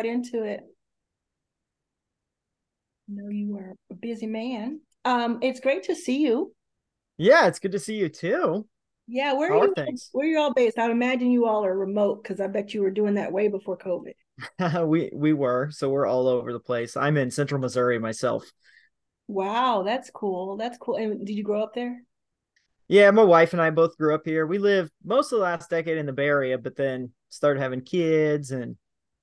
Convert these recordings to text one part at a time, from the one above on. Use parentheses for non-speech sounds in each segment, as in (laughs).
right into it. I know you are a busy man. Um, it's great to see you. Yeah, it's good to see you too. Yeah, where How are are you? things? Where are you all based? I imagine you all are remote because I bet you were doing that way before COVID. (laughs) we we were, so we're all over the place. I'm in Central Missouri myself. Wow, that's cool. That's cool. And did you grow up there? Yeah, my wife and I both grew up here. We lived most of the last decade in the Bay Area, but then started having kids and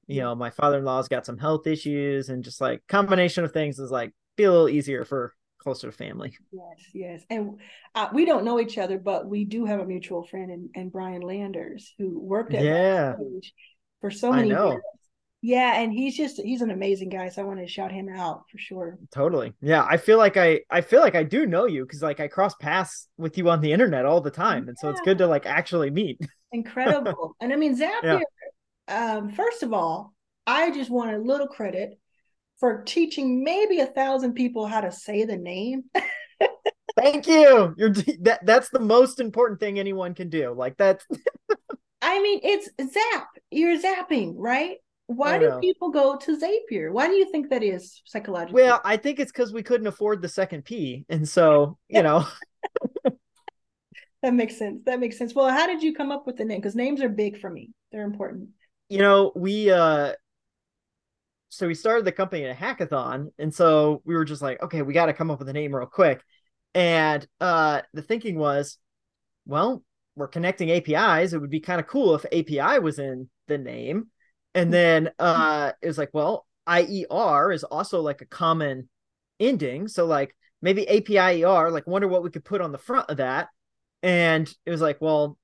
you know, my father-in-law's got some health issues and just like combination of things is like be a little easier for closer to family. Yes, yes. And uh, we don't know each other, but we do have a mutual friend and, in Brian Landers who worked at Yeah. For so I many know. years. Yeah, and he's just he's an amazing guy. So I want to shout him out for sure. Totally. Yeah, I feel like I I feel like I do know you because like I cross paths with you on the internet all the time, and so it's good to like actually meet. (laughs) Incredible. and I mean Zapier, um, first of all, I just want a little credit for teaching maybe a thousand people how to say the name. Thank you. You're that that's the most important thing anyone can do. Like that's (laughs) I mean, it's zap. You're zapping, right? Why do people go to Zapier? Why do you think that is psychologically? well, I think it's because we couldn't afford the second P, and so you know, (laughs) that makes sense. That makes sense. Well, how did you come up with the name? Because names are big for me. They're important. You know, we uh, so we started the company in a hackathon, and so we were just like, okay, we got to come up with a name real quick, and uh, the thinking was, well, we're connecting APIs. It would be kind of cool if API was in the name. And then uh it was like, well, IER is also like a common ending. So like maybe API ER, like wonder what we could put on the front of that. And it was like, well,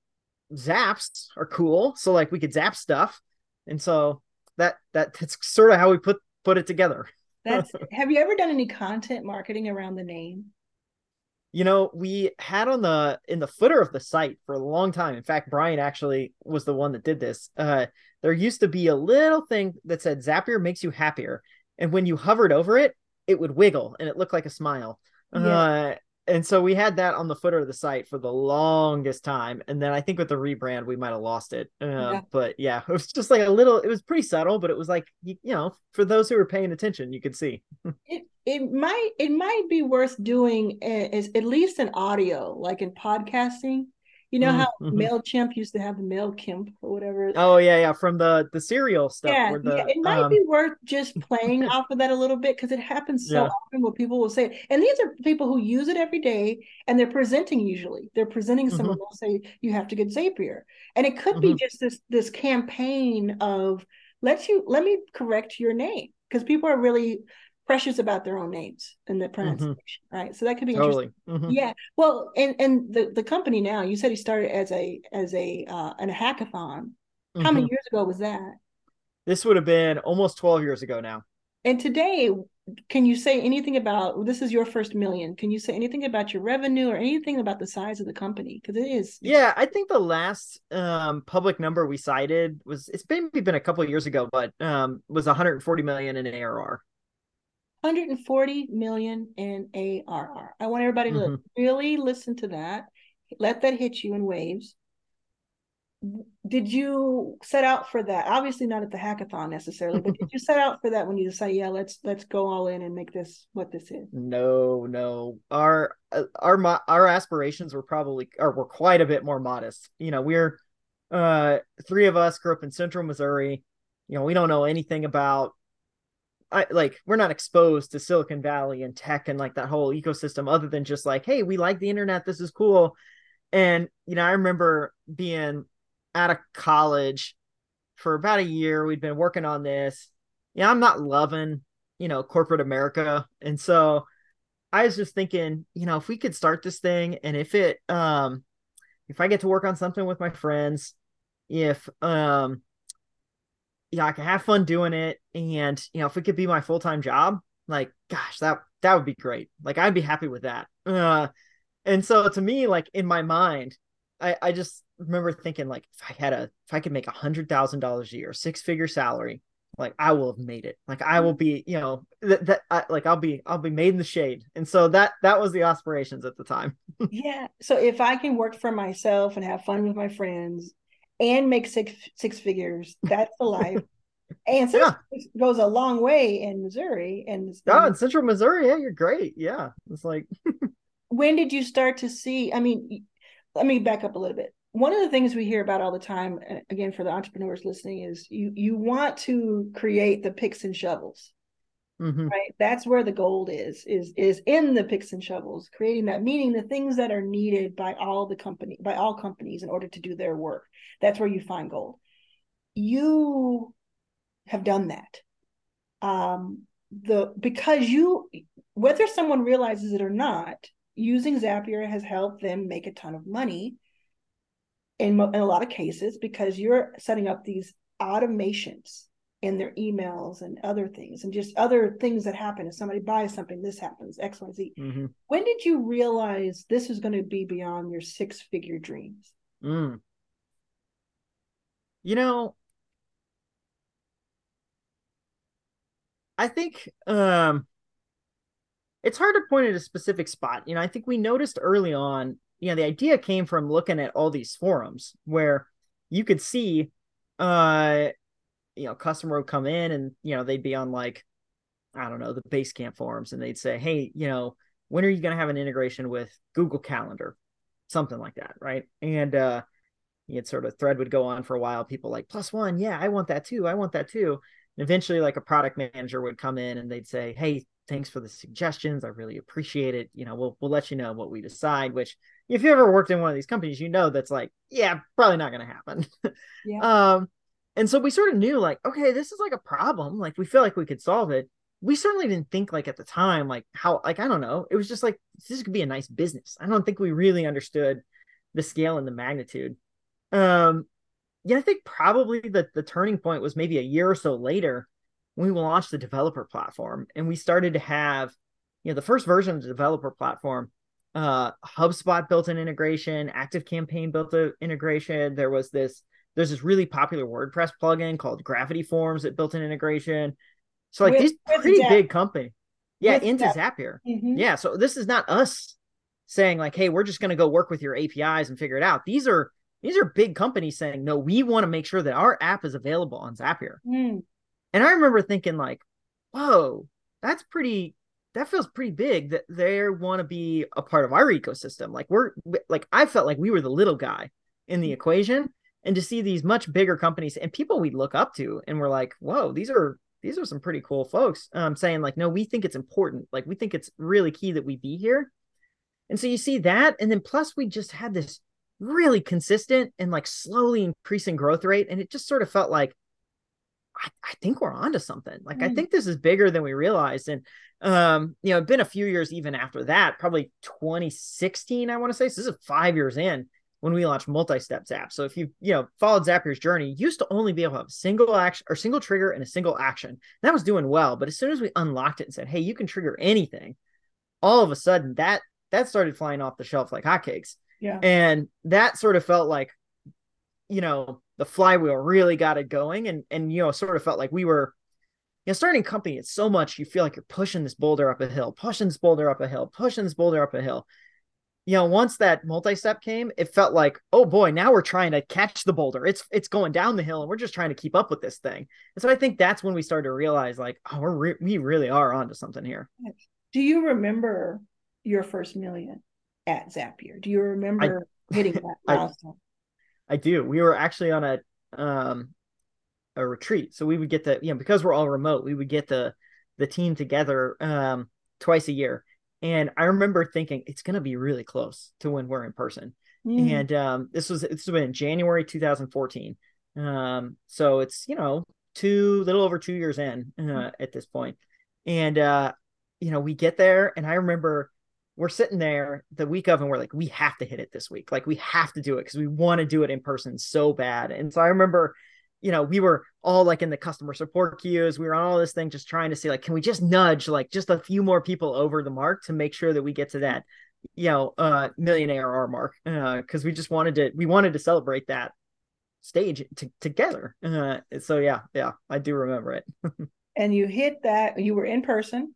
zaps are cool. So like we could zap stuff. And so that that that's sort of how we put put it together. (laughs) That's have you ever done any content marketing around the name? you know we had on the in the footer of the site for a long time in fact brian actually was the one that did this uh there used to be a little thing that said zapier makes you happier and when you hovered over it it would wiggle and it looked like a smile Yeah. uh and so we had that on the footer of the site for the longest time and then i think with the rebrand we might have lost it uh, Yeah. but yeah (laughs) it was just like a little it was pretty subtle but it was like you, you know for those who were paying attention you could see (laughs) It it might it might be worth doing a- is at least an audio, like in podcasting. You know how mhm. Mailchimp used to have the Mailchimp or whatever. oh yeah yeah from the the serial stuff yeah, the yeah, it might um, be worth just (laughs) playing off of that a little bit because it happens so Yeah. often where people will say, it. and these are people who use it every day, and they're presenting usually. They're presenting someone will say you have to get Zapier, and it could be Mhm. just this this campaign of let you let me correct your name because people are really precious about their own names and the pronunciation, right? So that could be interesting. totally Mhm. Yeah. Well, and and the the company now, you said he started as a as a uh in a hackathon. How many Mhm. years ago was that? This would have been almost 12 years ago now. And today, can you say anything about this is your first million? Can you say anything about your revenue or anything about the size of the company? Because it is Yeah, I think the last um, public number we cited was it's maybe been a couple of years ago, but um, was 140 million in ARR. 140 million in ARR. I want everybody to Mhm. really listen to that. Let that hit you in waves. Did you set out for that? Obviously not at the hackathon necessarily, but did you set out for that when you decide, yeah, let's let's go all in and make this what this is? No, no. Our uh, our our aspirations were probably or were quite a bit more modest. You know, we're uh three of us grew up in central Missouri. You know, we don't know anything about I like we're not exposed to Silicon Valley and tech and like that whole ecosystem other than just like, hey, we like the internet, this is cool. And you know, I remember being out of college for about a year. We'd been working on this. Yeah, I'm not loving, you know, corporate America. And so I was just thinking, you know, if we could start this thing and if it um if I get to work on something with my friends, if um yeah, I can have fun doing it and you know, if it could be my full-time job, like gosh, that that would be great. Like I'd be happy with that. Uh and so to me, like in my mind, I I just remember thinking like if I had a if I could make a hundred thousand dollars a year, six figure salary, like I will have made it. Like I will be, you know, that, that I, like I'll be I'll be made in the shade. And so that that was the aspirations at the time. (laughs) Yeah. So if I can work for myself and have fun with my friends and make six six figures, that's the life. (laughs) and Central yeah. goes a long way in Missouri. And oh, in Central Missouri, yeah, you're great. Yeah, it's like. (laughs) when did you start to see? I mean, let me back up a little bit. One of the things we hear about all the time, uh, again for the entrepreneurs listening, is you you want to create the picks and shovels. Mm-hmm. Right. That's where the gold is, is is in the picks and shovels, creating that, meaning the things that are needed by all the company, by all companies in order to do their work. That's where you find gold. You have done that. Um, the because you whether someone realizes it or not, using Zapier has helped them make a ton of money in, in a lot of cases because you're setting up these automations in their emails and other things and just other things that happen if somebody buys something this happens xyz mm-hmm. when did you realize this is going to be beyond your six figure dreams mm. you know I think um it's hard to point at a specific spot. You know, I think we noticed early on, you know, the idea came from looking at all these forums where you could see uh you know, customer would come in and you know, they'd be on like I don't know, the Basecamp forums and they'd say, "Hey, you know, when are you going to have an integration with Google Calendar?" Something like that, right? And uh it sort of thread would go on for a while. People like plus one, yeah, I want that too. I want that too. And eventually, like a product manager would come in and they'd say, "Hey, thanks for the suggestions. I really appreciate it. You know, we'll we'll let you know what we decide." Which, if you ever worked in one of these companies, you know that's like, yeah, probably not going to happen. (laughs) Yeah. um, and so we sort of knew, like, okay, this is like a problem. Like, we feel like we could solve it. We certainly didn't think like at the time, like how, like I don't know. It was just like this could be a nice business. I don't think we really understood the scale and the magnitude. Um, yeah, I think probably the the turning point was maybe a year or so later when we launched the developer platform and we started to have, you know, the first version of the developer platform. Uh, HubSpot built an integration, Active Campaign built an integration. There was this, there's this really popular WordPress plugin called Gravity Forms that built an integration. So like with, these pretty big company, yeah, with into Zap. Zapier. Mm-hmm. Yeah, so this is not us saying like, hey, we're just going to go work with your APIs and figure it out. These are these are big companies saying, no, we want to make sure that our app is available on Zapier. Mm. And I remember thinking, like, whoa, that's pretty, that feels pretty big that they want to be a part of our ecosystem. Like, we're, like, I felt like we were the little guy in the mm. equation. And to see these much bigger companies and people we look up to, and we're like, whoa, these are, these are some pretty cool folks um, saying, like, no, we think it's important. Like, we think it's really key that we be here. And so you see that. And then plus, we just had this really consistent and like slowly increasing growth rate. And it just sort of felt like, I, I think we're onto something. Like, mm. I think this is bigger than we realized. And, um, you know, it's been a few years even after that, probably 2016, I want to say. So this is five years in when we launched multi-step Zap. So if you, you know, followed Zapier's journey, used to only be able to have single action or single trigger and a single action. That was doing well. But as soon as we unlocked it and said, hey, you can trigger anything, all of a sudden that that started flying off the shelf like hotcakes. Yeah. And that sort of felt like, you know, the flywheel really got it going and and you know, sort of felt like we were you know, starting a company, it's so much you feel like you're pushing this boulder up a hill, pushing this boulder up a hill, pushing this boulder up a hill. You know, once that multi-step came, it felt like, oh boy, now we're trying to catch the boulder. It's it's going down the hill, and we're just trying to keep up with this thing. And so I think that's when we started to realize, like, oh, we're re- we really are onto something here. Do you remember your first million? at Zapier? Do you remember I, hitting that (laughs) milestone? I, I do. We were actually on a um a retreat, so we would get the you know because we're all remote, we would get the the team together um twice a year. And I remember thinking it's going to be really close to when we're in person. Mm. And um, this was this was in January 2014. Um, so it's you know two little over two years in uh, mm. at this point. And uh, you know we get there, and I remember we're sitting there the week of and we're like we have to hit it this week like we have to do it because we want to do it in person so bad and so i remember you know we were all like in the customer support queues we were on all this thing just trying to see like can we just nudge like just a few more people over the mark to make sure that we get to that you know uh million arr mark because uh, we just wanted to we wanted to celebrate that stage t- together uh, so yeah yeah i do remember it (laughs) and you hit that you were in person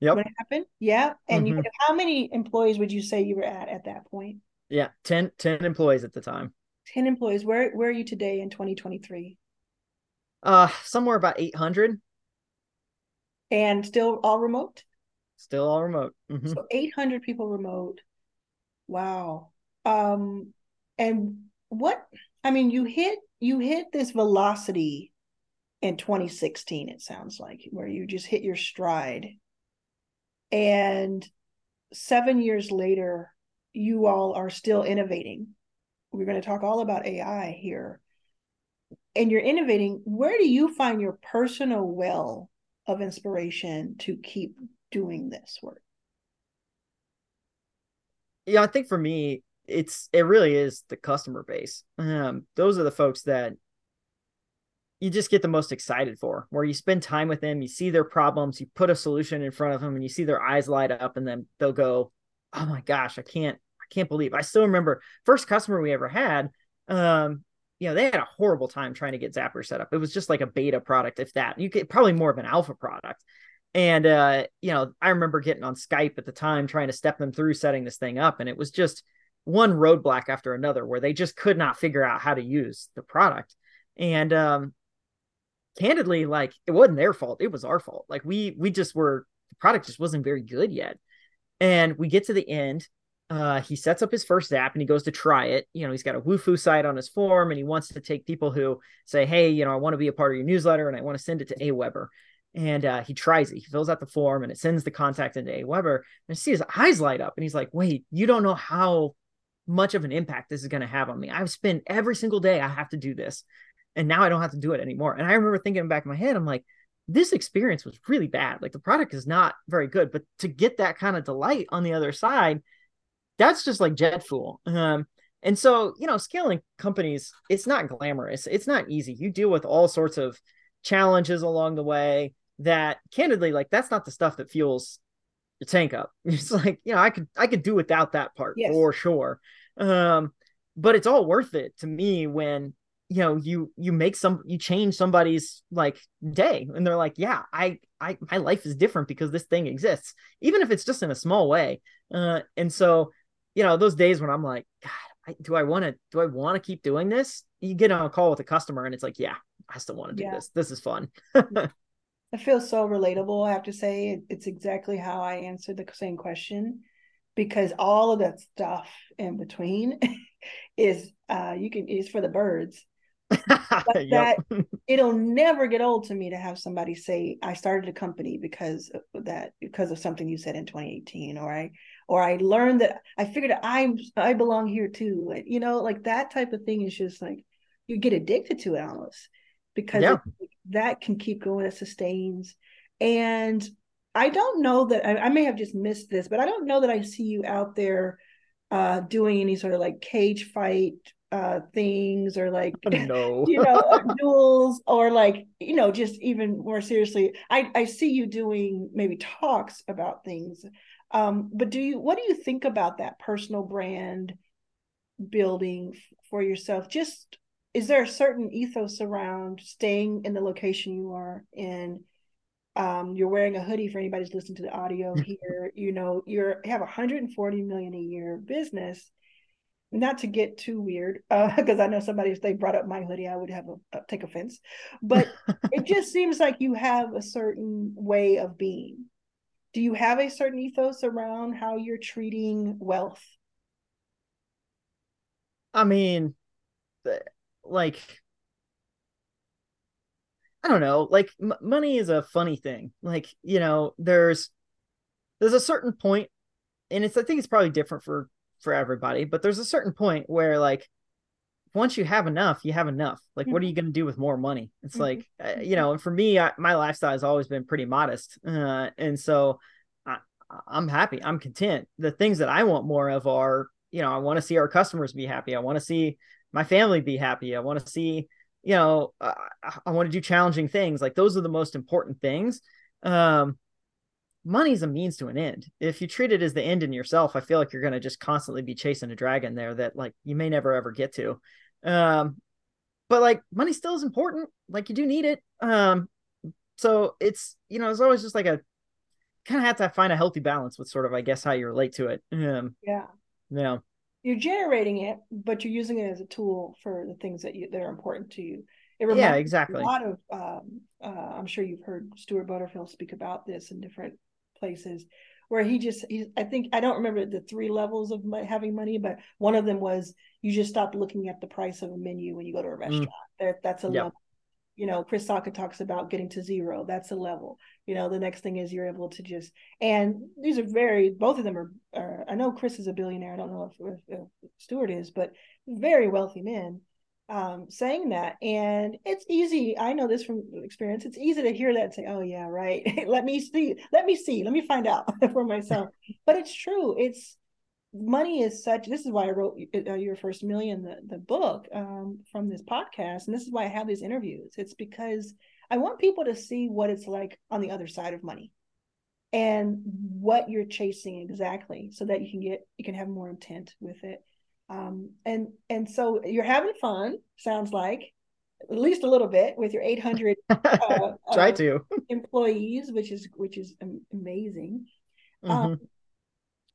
Yep. When it happened? Yeah. And mm-hmm. you how many employees would you say you were at at that point? Yeah, 10, 10 employees at the time. 10 employees. Where where are you today in 2023? Uh, somewhere about 800. And still all remote? Still all remote. Mm-hmm. So 800 people remote. Wow. Um, and what, I mean, you hit, you hit this velocity in 2016, it sounds like, where you just hit your stride. And seven years later, you all are still innovating. We're going to talk all about AI here. And you're innovating. Where do you find your personal well of inspiration to keep doing this work? Yeah, I think for me, it's it really is the customer base. Um, those are the folks that you just get the most excited for where you spend time with them you see their problems you put a solution in front of them and you see their eyes light up and then they'll go oh my gosh i can't i can't believe i still remember first customer we ever had um you know they had a horrible time trying to get Zapier set up it was just like a beta product if that you get probably more of an alpha product and uh you know i remember getting on skype at the time trying to step them through setting this thing up and it was just one roadblock after another where they just could not figure out how to use the product and um candidly, like it wasn't their fault. It was our fault. Like we we just were the product just wasn't very good yet. And we get to the end. Uh, he sets up his first app and he goes to try it. You know, he's got a Wufoo site on his form and he wants to take people who say, Hey, you know, I want to be a part of your newsletter and I want to send it to Aweber. And uh, he tries it. He fills out the form and it sends the contact into Aweber. And I see his eyes light up and he's like, Wait, you don't know how much of an impact this is going to have on me. I've spent every single day I have to do this and now I don't have to do it anymore. And I remember thinking back in my head, I'm like, this experience was really bad. Like the product is not very good, but to get that kind of delight on the other side, that's just like jet fuel. Um, and so, you know, scaling companies, it's not glamorous. It's not easy. You deal with all sorts of challenges along the way that candidly, like that's not the stuff that fuels your tank up. (laughs) It's like, you know, I could I could do without that part yes. for sure. Um, but it's all worth it to me when you know you you make some you change somebody's like day and they're like yeah i i my life is different because this thing exists even if it's just in a small way uh and so you know those days when i'm like god I, do i want to do i want to keep doing this? You get on a call with a customer and it's like yeah i still want to do yeah. this. This is fun. (laughs) (laughs) It feels so relatable i have to say. It's exactly how i answered the same question because all of that stuff in between (laughs) is uh you can is for the birds (laughs) that (laughs) it'll never get old to me to have somebody say I started a company because of that because of something you said in 2018 or I or I learned that I figured I'm I belong here too you know like that type of thing is just like you get addicted to it almost because yeah. it, that can keep going it sustains and I don't know that I, I may have just missed this but I don't know that I see you out there uh doing any sort of like cage fight uh things or like no. (laughs) you know uh, (laughs) duels or like you know just even more seriously i i see you doing maybe talks about things um but do you what do you think about that personal brand building for yourself just is there a certain ethos around staying in the location you are in um, you're wearing a hoodie for anybody's listening to the audio (laughs) here you know you're you have 140 million a year business not to get too weird, because uh, (laughs) I know somebody if they brought up my hoodie, I would have a, take offense. But it (laughs) just seems like you have a certain way of being. Do you have a certain ethos around how you're treating wealth? I mean, like, I don't know. Like, m- money is a funny thing. Like, you know, there's there's a certain point, and it's I think it's probably different for for everybody, but there's a certain point where like once you have enough, you have enough. Like, mm-hmm. what are you mm-hmm. going to do with more money? It's mm-hmm. like, uh, you know, and for me, I, my lifestyle has always been pretty modest. Uh, and so I, I'm happy. I'm content. The things that I want more of are, you know, I want to see our customers be happy. I want to see my family be happy. I want to see, you know, uh, I want to do challenging things. Like, those are the most important things. Um, money's a means to an end. If you treat it as the end in yourself, I feel like you're going to just constantly be chasing a dragon there that like you may never ever get to. Um, but like money still is important. Like you do need it. Um, so it's you know it's always just like a kind of have to find a healthy balance with sort of I guess how you relate to it. Um, yeah. Know. You're generating it, but you're using it as a tool for the things that you that are important to you. It yeah, exactly. A lot of, um, uh, I'm sure you've heard Stewart Butterfield speak about this in different places, where he just, he, I think, I don't remember the three levels of having money, but one of them was you just stop looking at the price of a menu when you go to a mm. restaurant. Mm. There, that's a yep. level you know, Chris Sacca talks about getting to zero. That's a level. You know, the next thing is you're able to just, and these are very, both of them are, are I know Chris is a billionaire. I don't know if, if, if Stewart is, but very wealthy men um, saying that. And it's easy. I know this from experience. It's easy to hear that and say, oh, yeah, right. (laughs) let me see. Let me see. Let me find out (laughs) for myself. but it's true. It's, money is such this is why i wrote uh, your first million the, the book um, from this podcast and this is why i have these interviews it's because i want people to see what it's like on the other side of money and what you're chasing exactly so that you can get you can have more intent with it um, and and so you're having fun sounds like at least a little bit with your 800 (laughs) uh, try uh, to. employees which is which is amazing. Mm-hmm. um,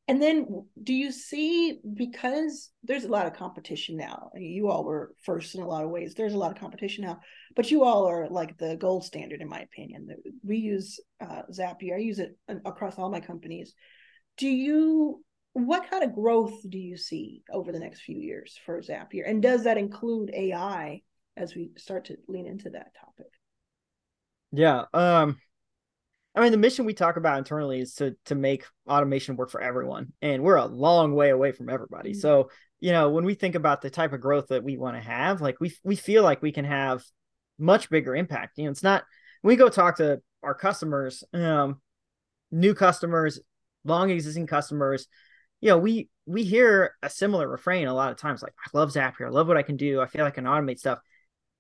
and then do you see because there's a lot of competition now you all were first in a lot of ways there's a lot of competition now but you all are like the gold standard in my opinion. We use uh, zapier i use it across all my companies. Do you what kind of growth do you see over the next few years for zapier and does that include ai as we start to lean into that topic yeah um I mean, the mission we talk about internally is to to make automation work for everyone, and we're a long way away from everybody. Mm-hmm. So, you know, when we think about the type of growth that we want to have, like we we feel like we can have much bigger impact. You know, it's not we go talk to our customers, um, new customers, long existing customers. You know, we we hear a similar refrain a lot of times, like I love Zapier, I love what I can do, I feel like I can automate stuff.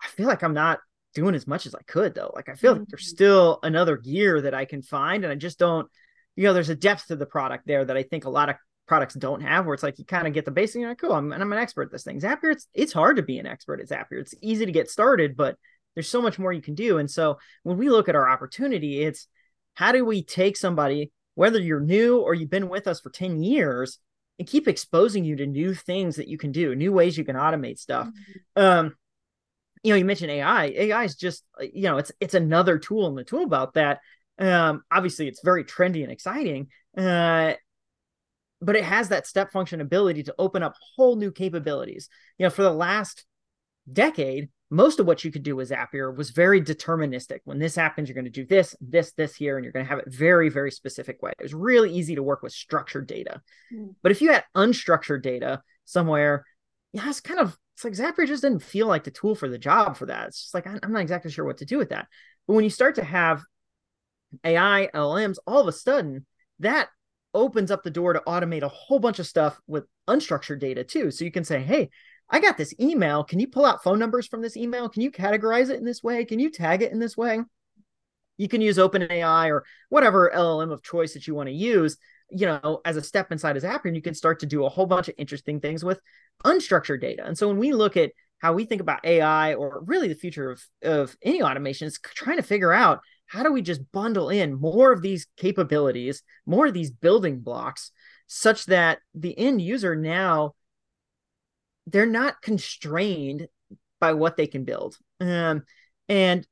I feel like I'm not doing as much as I could though. Like I feel mm-hmm. like there's mm-hmm. still another gear that I can find, and I just don't. You know, there's a depth to the product there that I think a lot of products don't have, where it's like you kind of get the basic, you're like, cool, I'm, and I'm an expert at this thing. Zapier, it's it's hard to be an expert at Zapier. It's easy to get started, but there's so much more you can do. And so when we look at our opportunity, it's how do we take somebody, whether you're new or you've been with us for 10 years, and keep exposing you to new things that you can do, new ways you can automate stuff. Mm-hmm. Um, you know, you mentioned AI. AI is just, uh, you know, it's it's another tool in the tool belt that um, obviously it's very trendy and exciting, uh, but it has that step function ability to open up whole new capabilities. You know, for the last decade, most of what you could do with Zapier was very deterministic. When this happens, you're going to do this, this, this here, and you're going to have it very, very specific way. It was really easy to work with structured data. Mm. But if you had unstructured data somewhere, yeah, it's kind of it's like Zapier just didn't feel like the tool for the job for that. It's just like I'm not exactly sure what to do with that. But when you start to have AI, LLMs, all of a sudden that opens up the door to automate a whole bunch of stuff with unstructured data too. So you can say, hey, I got this email. Can you pull out phone numbers from this email? Can you categorize it in this way? Can you tag it in this way? You can use OpenAI or whatever LLM of choice that you want to use you know, as a step inside of Zapier, and you can start to do a whole bunch of interesting things with unstructured data. And so when we look at how we think about AI or really the future of, of any automation, is trying to figure out how do we just bundle in more of these capabilities, more of these building blocks, such that the end user now they're not constrained by what they can build. Um, and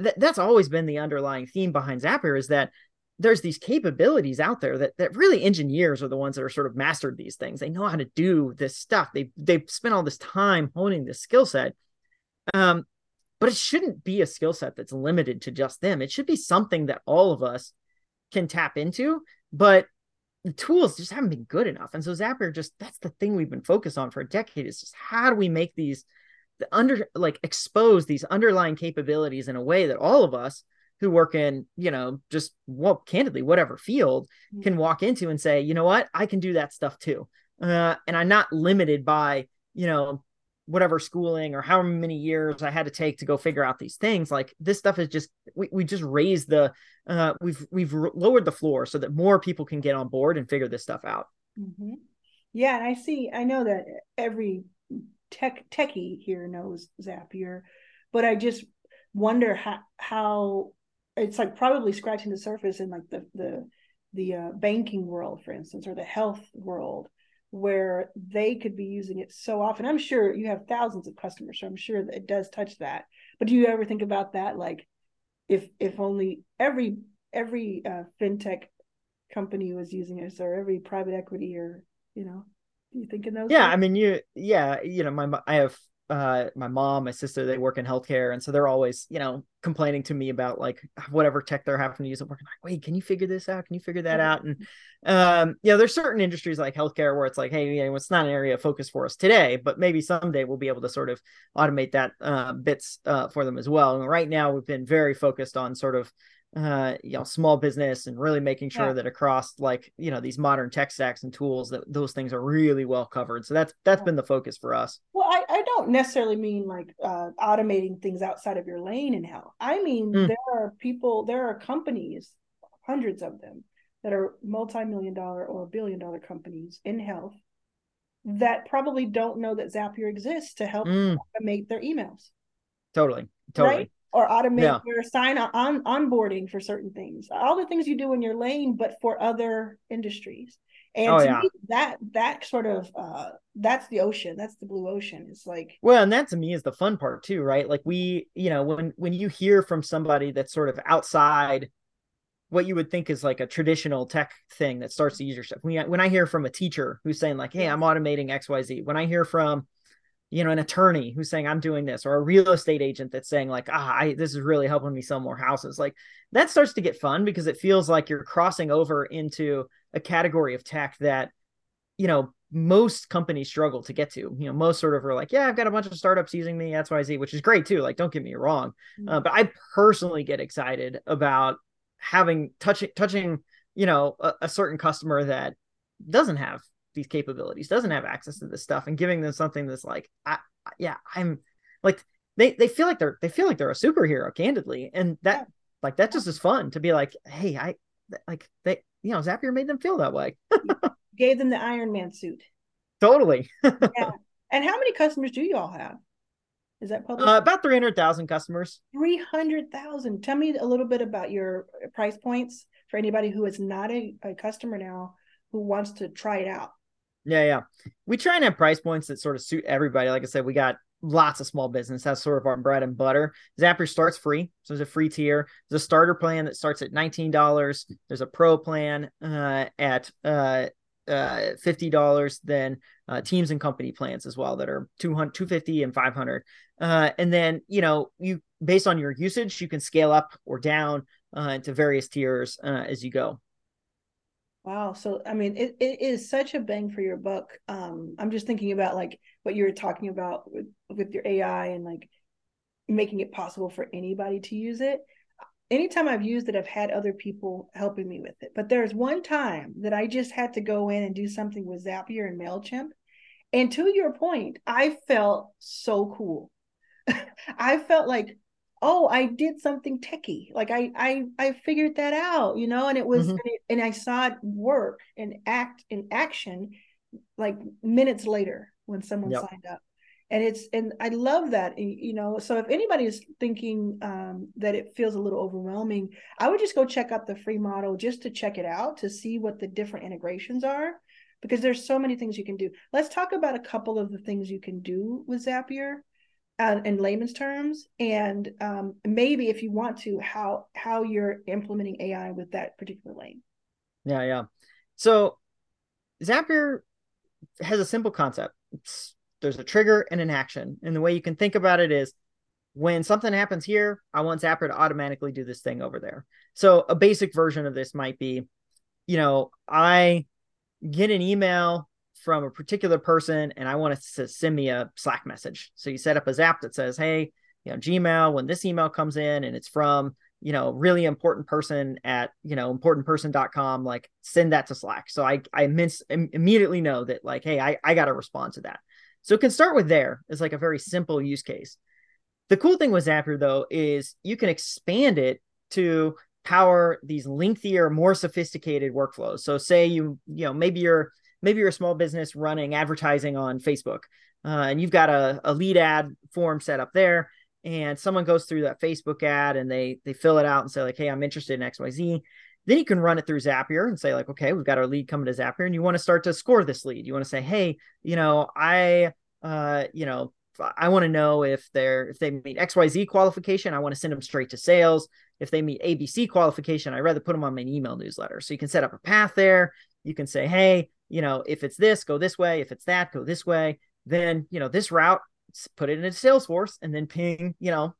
th- that's always been the underlying theme behind Zapier is that there's these capabilities out there that that really engineers are the ones that are sort of mastered these things. They know how to do this stuff. They they've spent all this time honing this skill set. Um, but it shouldn't be a skill set that's limited to just them. It should be something that all of us can tap into. But the tools just haven't been good enough. And so Zapier just that's the thing we've been focused on for a decade is just how do we make these the under like expose these underlying capabilities in a way that all of us who work in, you know, just well, candidly, whatever field mm. can walk into and say, you know what, I can do that stuff too. Uh, and I'm not limited by, you know, whatever schooling or how many years I had to take to go figure out these things. Like this stuff is just, we, we just raised the, uh, we've, we've lowered the floor so that more people can get on board and figure this stuff out. Mm-hmm. Yeah. And I see, I know that every tech techie here knows Zapier, but I just wonder how, how it's like probably scratching the surface in like the the the uh, banking world, for instance, or the health world, where they could be using it so often. I'm sure you have thousands of customers, so I'm sure that it does touch that. But do you ever think about that? Like, if if only every every uh, fintech company was using this, or every private equity, or you know, do you think in those? Yeah, ways? I mean, you, yeah, you know, my I have uh my mom my sister they work in healthcare and so they're always you know complaining to me about like whatever tech they're having to use. At work I'm like wait can you figure this out? Can you figure that out? And um you know there's certain industries like healthcare where it's like hey you know, it's not an area of focus for us today but maybe someday we'll be able to sort of automate that uh, bits uh, for them as well. And right now we've been very focused on sort of uh, you know, small business and really making sure yeah. that across like, you know, these modern tech stacks and tools that those things are really well covered. So that's, that's yeah. been the focus for us. Well, I, I don't necessarily mean like uh, automating things outside of your lane in health. I mean, mm. there are people, there are companies, hundreds of them that are multi-million dollar or billion dollar companies in health that probably don't know that Zapier exists to help mm. automate their emails. Totally. Totally. Right? Or automate yeah. your sign on onboarding for certain things. All the things you do in your lane but for other industries. And oh, yeah. Me, that that sort of uh that's the ocean that's the blue ocean. It's like well and that to me is the fun part too right? Like we you know when when you hear from somebody that's sort of outside what you would think is like a traditional tech thing that starts to use your stuff. When, I, when i hear from a teacher who's saying like hey i'm automating xyz when i hear from you know an attorney who's saying i'm doing this or a real estate agent that's saying like ah I, this is really helping me sell more houses. Like that starts to get fun because it feels like you're crossing over into a category of tech that you know most companies struggle to get to. You know most sort of are like yeah i've got a bunch of startups using me xyz which is great too like don't get me wrong. Mm-hmm. uh, but i personally get excited about having touching touching you know a, a certain customer that doesn't have these capabilities, doesn't have access to this stuff, and giving them something that's like, I, yeah, I'm like they they feel like they're they feel like they're a superhero, candidly, and that like that just is fun to be like, hey, I like they you know Zapier made them feel that way. (laughs) Gave them the Iron Man suit. Totally. yeah. And how many customers do you all have? Is that public? Uh, about 300,000 customers. 300,000. Tell me a little bit about your price points for anybody who is not a, a customer now who wants to try it out. Yeah, yeah. We try and have price points that sort of suit everybody. Like I said, we got lots of small business. That's sort of our bread and butter. Zapier starts free. So there's a free tier. There's a starter plan that starts at $19. There's a pro plan uh, at uh, uh, $50. Then uh, teams and company plans as well that are 200, 250 and 500. Uh, and then, you know, you based on your usage, you can scale up or down uh, into various tiers as you go. Wow. So, I mean, it, it is such a bang for your buck. Um, I'm just thinking about like what you were talking about with, with your AI and like making it possible for anybody to use it. Anytime I've used it, I've had other people helping me with it. But there's one time that I just had to go in and do something with Zapier and MailChimp. And to your point, I felt so cool. (laughs) I felt like, oh i did something techie like i i i figured that out you know and it was mm-hmm. and, it, and, i saw it work and act in action like minutes later when someone yep. signed up and it's and i love that you know so if anybody is thinking um, that it feels a little overwhelming i would just go check out the free model just to check it out to see what the different integrations are because there's so many things you can do let's talk about a couple of the things you can do with zapier uh, in layman's terms and um, maybe if you want to how how you're implementing ai with that particular lane. Yeah yeah. So zapier has a simple concept. It's, there's a trigger and an action and the way you can think about it is when something happens here i want zapier to automatically do this thing over there. So a basic version of this might be you know i get an email from a particular person and I want to send me a Slack message. So you set up a Zap that says, hey, you know, Gmail, when this email comes in and it's from, you know, really important person at, you know, importantperson.com, like send that to Slack. So I, I immediately know that like, hey, I, I got to respond to that. So it can start with there as like a very simple use case. The cool thing with Zapier though is you can expand it to power these lengthier, more sophisticated workflows. So say you, you know, maybe you're maybe you're a small business running advertising on Facebook uh, and you've got a, a lead ad form set up there and someone goes through that Facebook ad and they they fill it out and say like, hey, I'm interested in XYZ. Then you can run it through Zapier and say like, okay, we've got our lead coming to Zapier, and you want to start to score this lead. You want to say, hey, you know, I, uh, you know, I want to know if they're if they meet XYZ qualification, I want to send them straight to sales. If they meet ABC qualification, I'd rather put them on my email newsletter. So you can set up a path there. You can say, hey, you know, if it's this, go this way. If it's that, go this way. Then, you know, this route, put it into Salesforce and then ping, you know,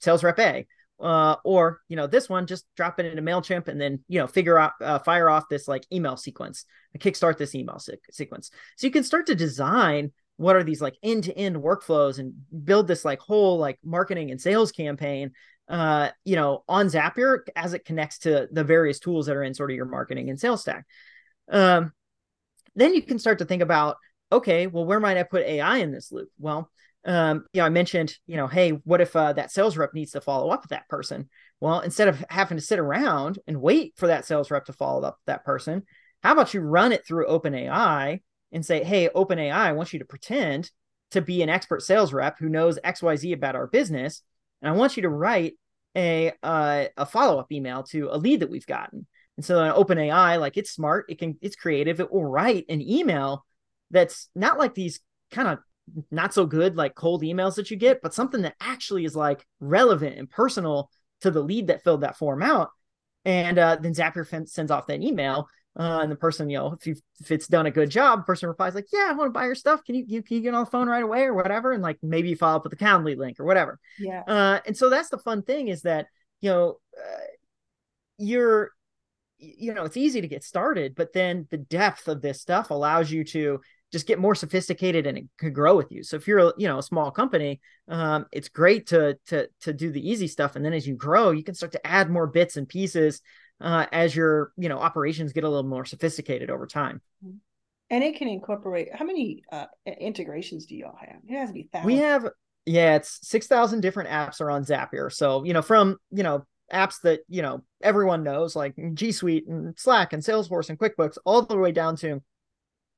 sales rep A uh, or you know this one just drop it into mailchimp and then you know figure out uh, fire off this like email sequence kickstart this email se- sequence so you can start to design what are these like end-to-end workflows and build this like whole like marketing and sales campaign uh you know on zapier as it connects to the various tools that are in sort of your marketing and sales stack um then you can start to think about okay well where might i put ai in this loop well um, you know, I mentioned, you know, hey, what if uh, that sales rep needs to follow up with that person? Well, instead of having to sit around and wait for that sales rep to follow up that person, how about you run it through OpenAI and say, hey, OpenAI, I want you to pretend to be an expert sales rep who knows XYZ about our business. And I want you to write a, uh, a follow up email to a lead that we've gotten. And so an OpenAI, like it's smart, it can, it's creative, it will write an email that's not like these kind of not so good like cold emails that you get, but something that actually is like relevant and personal to the lead that filled that form out. And uh, then Zapier sends off that email. Uh, and the person, you know, if, you if it's done a good job, person replies like, "Yeah, I want to buy your stuff. Can you, you can you get on the phone right away or whatever?" And like maybe you follow up with the Calendly link or whatever. Yeah. Uh, and so that's the fun thing is that you know uh, you're you know it's easy to get started, but then the depth of this stuff allows you to just get more sophisticated and it could grow with you. So if you're a, you know a small company, um, it's great to to to do the easy stuff, and then as you grow, you can start to add more bits and pieces uh, as your you know operations get a little more sophisticated over time. Mm-hmm. And it can incorporate how many uh, integrations do y'all have? It has to be thousands. We have yeah, it's six thousand different apps are on Zapier. So you know from you know apps that you know everyone knows like G Suite and Slack and Salesforce and QuickBooks, all the way down to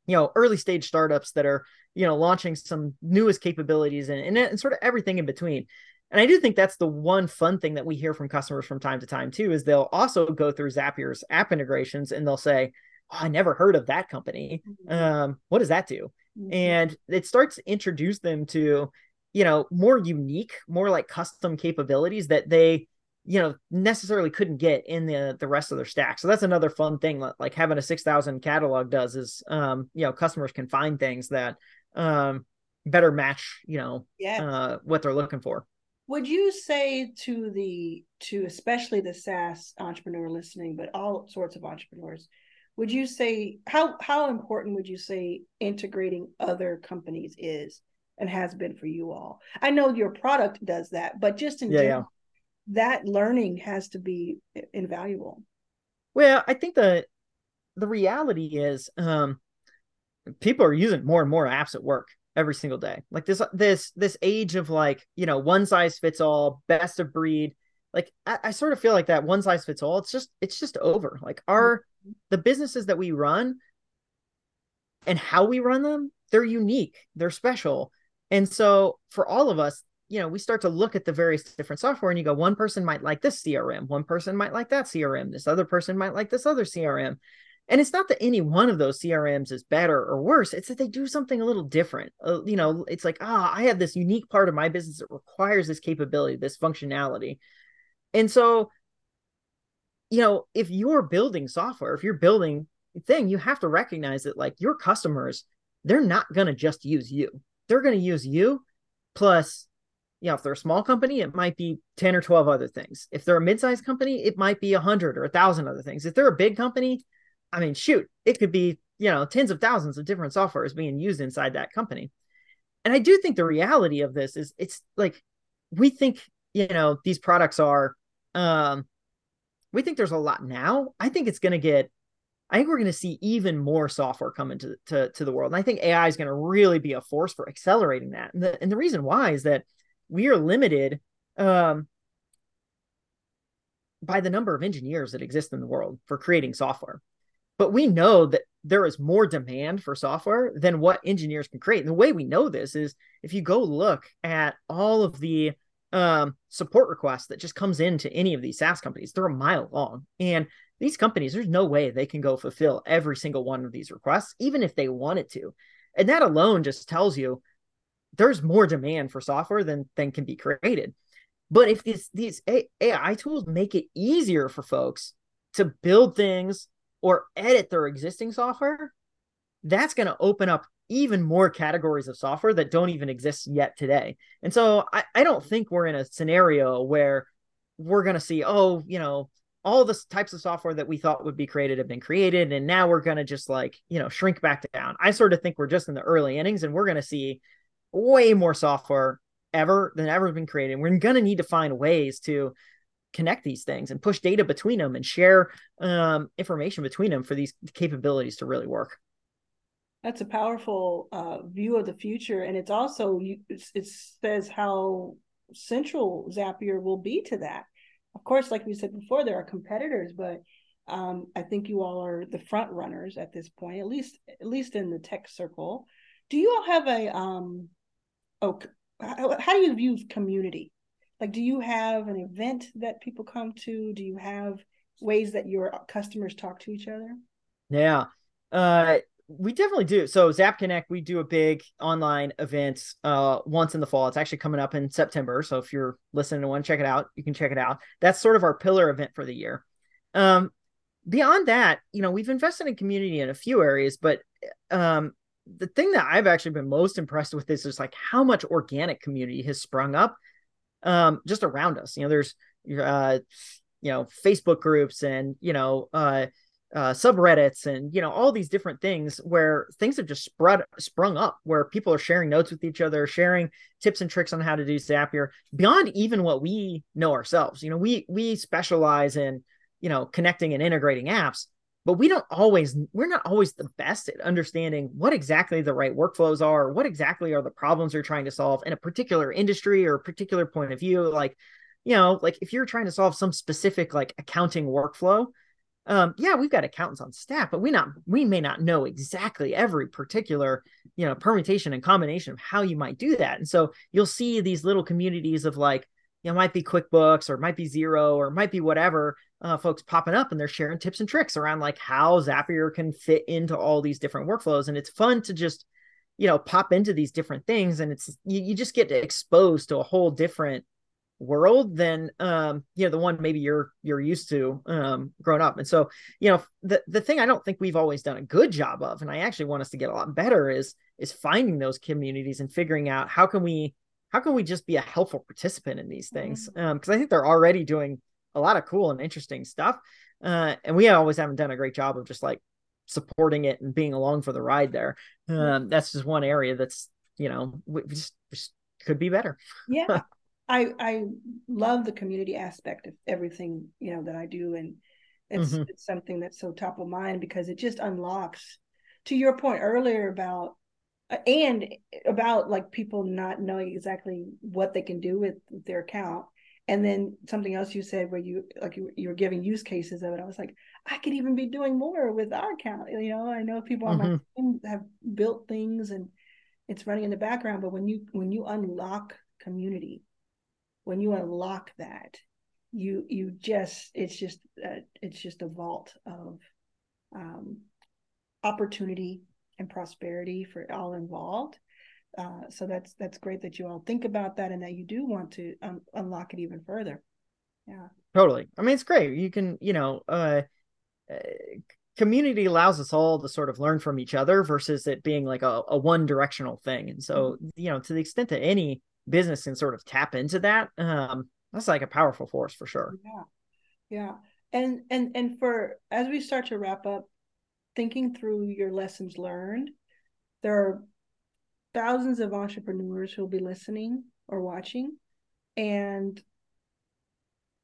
you know early stage startups that are you know launching some newest capabilities and, and, and sort of everything in between and i do think that's the one fun thing that we hear from customers from time to time too is they'll also go through zapier's app integrations and they'll say oh, i never heard of that company mm-hmm. um, what does that do mm-hmm. and it starts to introduce them to you know more unique more like custom capabilities that they you know necessarily couldn't get in the the rest of their stack. So that's another fun thing like having a 6000 catalog does is um you know customers can find things that um better match you know yeah. uh what they're looking for. Would you say to the to especially the SaaS entrepreneur listening but all sorts of entrepreneurs would you say how how important would you say integrating other companies is and has been for you all? I know your product does that but just in yeah, general yeah that learning has to be invaluable. Well i think the the reality is um people are using more and more apps at work every single day. Like this this this age of like you know one size fits all best of breed like I, I sort of feel like that one size fits all it's just it's just over. Like our mm-hmm. the businesses that we run and how we run them they're unique they're special. And so for all of us you know, we start to look at the various different software and you go, one person might like this CRM, one person might like that CRM, this other person might like this other CRM. And it's not that any one of those CRMs is better or worse. It's that they do something a little different. Uh, you know, it's like, ah, oh, I have this unique part of my business that requires this capability, this functionality. And so, you know, if you're building software, if you're building a thing, you have to recognize that like your customers, they're not going to just use you. They're going to use you plus you know, if they're a small company, it might be 10 or 12 other things. If they're a mid-sized company, it might be a hundred or a thousand other things. If they're a big company, I mean, shoot, it could be, you know, tens of thousands of different softwares being used inside that company. And I do think the reality of this is it's like we think, you know, these products are um we think there's a lot now. I think it's gonna get I think we're going to see even more software come into to, to the world. And I think AI is going to really be a force for accelerating that. And the, and the reason why is that we are limited um, by the number of engineers that exist in the world for creating software. But we know that there is more demand for software than what engineers can create. And the way we know this is if you go look at all of the um, support requests that just comes into any of these SaaS companies, they're a mile long. And these companies, there's no way they can go fulfill every single one of these requests, even if they wanted to. And that alone just tells you there's more demand for software than than can be created. But if these these AI tools make it easier for folks to build things or edit their existing software, that's going to open up even more categories of software that don't even exist yet today. And so I, I don't think we're in a scenario where we're going to see, oh, you know, all the types of software that we thought would be created have been created. And now we're going to just like, you know, shrink back down. I sort of think we're just in the early innings and we're going to see way more software ever than ever been created. We're going to need to find ways to connect these things and push data between them and share um, information between them for these capabilities to really work. That's a powerful uh, view of the future, and it's also it says how central Zapier will be to that. Of course, like we said before, there are competitors, but um, I think you all are the front runners at this point, at least at least in the tech circle. Do you all have a um, oh, how, do you view community? Like, do you have an event that people come to? Do you have ways that your customers talk to each other? Yeah. Uh, we definitely do. So Zap Connect, we do a big online event uh once in the fall. It's actually coming up in September. So if you're listening to check it out, you can check it out. That's sort of our pillar event for the year. Um beyond that, you know, we've invested in community in a few areas, but um the thing that I've actually been most impressed with is just like how much organic community has sprung up um just around us. You know, there's uh you know, Facebook groups and, you know, uh uh, subreddits and you know all these different things where things have just spread sprung up where people are sharing notes with each other sharing tips and tricks on how to do zapier beyond even what we know ourselves you know we we specialize in you know connecting and integrating apps but we don't always we're not always the best at understanding what exactly the right workflows are what exactly are the problems you're trying to solve in a particular industry or a particular point of view like you know like if you're trying to solve some specific like accounting workflow um, yeah, we've got accountants on staff, but we not we may not know exactly every particular you know permutation and combination of how you might do that. And so you'll see these little communities of like you know might be QuickBooks or might be Xero or might be whatever uh, folks popping up and they're sharing tips and tricks around like how Zapier can fit into all these different workflows. And it's fun to just you know pop into these different things and it's you, you just get exposed to a whole different world than um you know the one maybe you're you're used to um growing up and so you know the the thing i don't think we've always done a good job of and i actually want us to get a lot better is is finding those communities and figuring out how can we how can we just be a helpful participant in these things mm-hmm. um because i think they're already doing a lot of cool and interesting stuff uh and we always haven't done a great job of just like supporting it and being along for the ride there um that's just one area that's you know we just, just could be better yeah (laughs) I I love the community aspect of everything you know that I do, and it's mm-hmm. it's something that's so top of mind because it just unlocks. To your point earlier about and about like people not knowing exactly what they can do with, their account, and then something else you said where you like you, you were giving use cases of it. I was like, I could even be doing more with our account. You know, I know people on mm-hmm. my team have built things and it's running in the background, but when you when you unlock community when you unlock that you you just it's just uh, it's just a vault of um, opportunity and prosperity for all involved uh, so that's that's great that you all think about that and that you do want to um, unlock it even further yeah totally i mean it's great you can you know uh, uh, community allows us all to sort of learn from each other versus it being like a, a one directional thing and so mm-hmm. you know to the extent that any business can sort of tap into that, um, that's like a powerful force for sure. Yeah. Yeah. And and and for as we start to wrap up, thinking through your lessons learned, there are thousands of entrepreneurs who will be listening or watching. And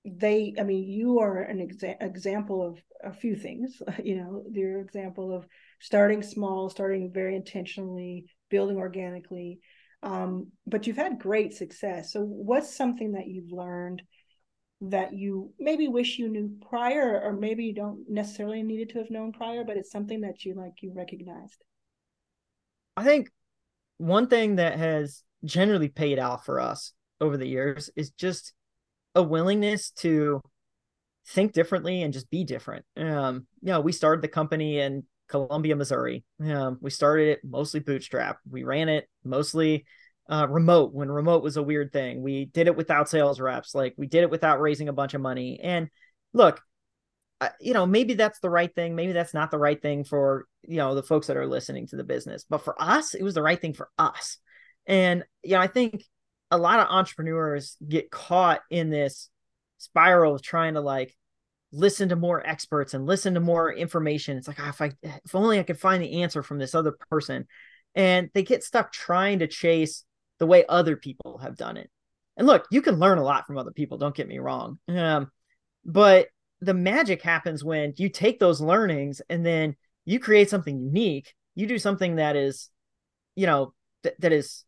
they, I mean, you are an exa- example of a few things, (laughs) you know, your example of starting small, starting very intentionally, building organically, um, but you've had great success. So, what's something that you've learned that you maybe wish you knew prior, or maybe you don't necessarily needed to have known prior, but it's something that you like you recognized? I think one thing that has generally paid off for us over the years is just a willingness to think differently and just be different. Um, you know, we started the company in Columbia, Missouri. Um, we started it mostly bootstrap. We ran it mostly uh, remote when remote was a weird thing. We did it without sales reps. Like we did it without raising a bunch of money. And look, you know, maybe that's the right thing. Maybe that's not the right thing for, you know, the folks that are listening to the business. But for us, it was the right thing for us. And, you know, I think a lot of entrepreneurs get caught in this spiral of trying to like listen to more experts and listen to more information. It's like, oh, if I, if only I could find the answer from this other person. And they get stuck trying to chase the way other people have done it. And look, you can learn a lot from other people. Don't get me wrong. Um, but the magic happens when you take those learnings and then you create something unique. You do something that is, you know, th- that is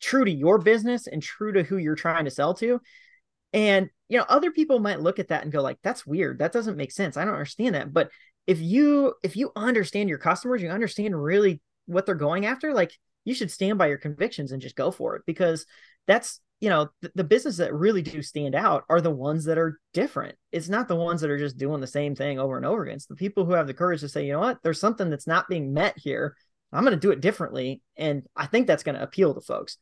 true to your business and true to who you're trying to sell to. And, you know, other people might look at that and go like, that's weird. That doesn't make sense. I don't understand that. But if you if you understand your customers, you understand really what they're going after, like you should stand by your convictions and just go for it because that's you know the, the businesses that really do stand out are the ones that are different. It's not the ones that are just doing the same thing over and over again. It's the people who have the courage to say you know what? There's something that's not being met here. I'm going to do it differently and i think that's going to appeal to folks.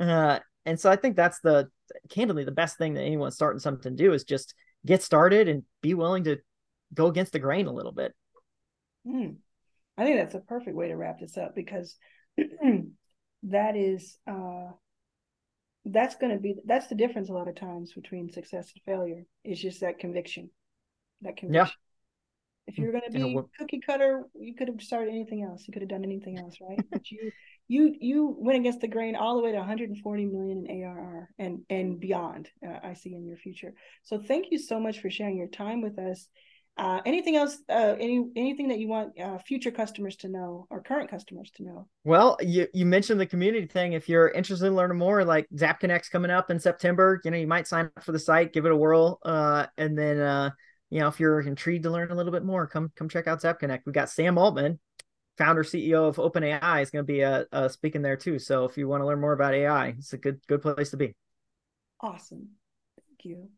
Uh, and so i think that's the candidly the best thing that anyone starting something to do is just get started and be willing to go against the grain a little bit. Mm. i think that's a perfect way to wrap this up because (clears throat) that is uh that's going to be that's the difference a lot of times between success and failure is just that conviction that conviction. Yeah. if you're going to be cookie cutter you could have started anything else. You could have done anything else right? (laughs) But you you you went against the grain all the way to 140 million in arr and and beyond uh, i see in your future. So thank you so much for sharing your time with us uh, anything else? Uh, any anything that you want uh, future customers to know or current customers to know? Well, you you mentioned the community thing. If you're interested in learning more, like Zap Connect's coming up in September, you know you might sign up for the site, give it a whirl, uh, and then uh, you know if you're intrigued to learn a little bit more, come come check out Zap Connect. We've got Sam Altman, founder CEO of OpenAI, is going to be uh, uh, speaking there too. So if you want to learn more about AI, it's a good good place to be. Awesome, thank you.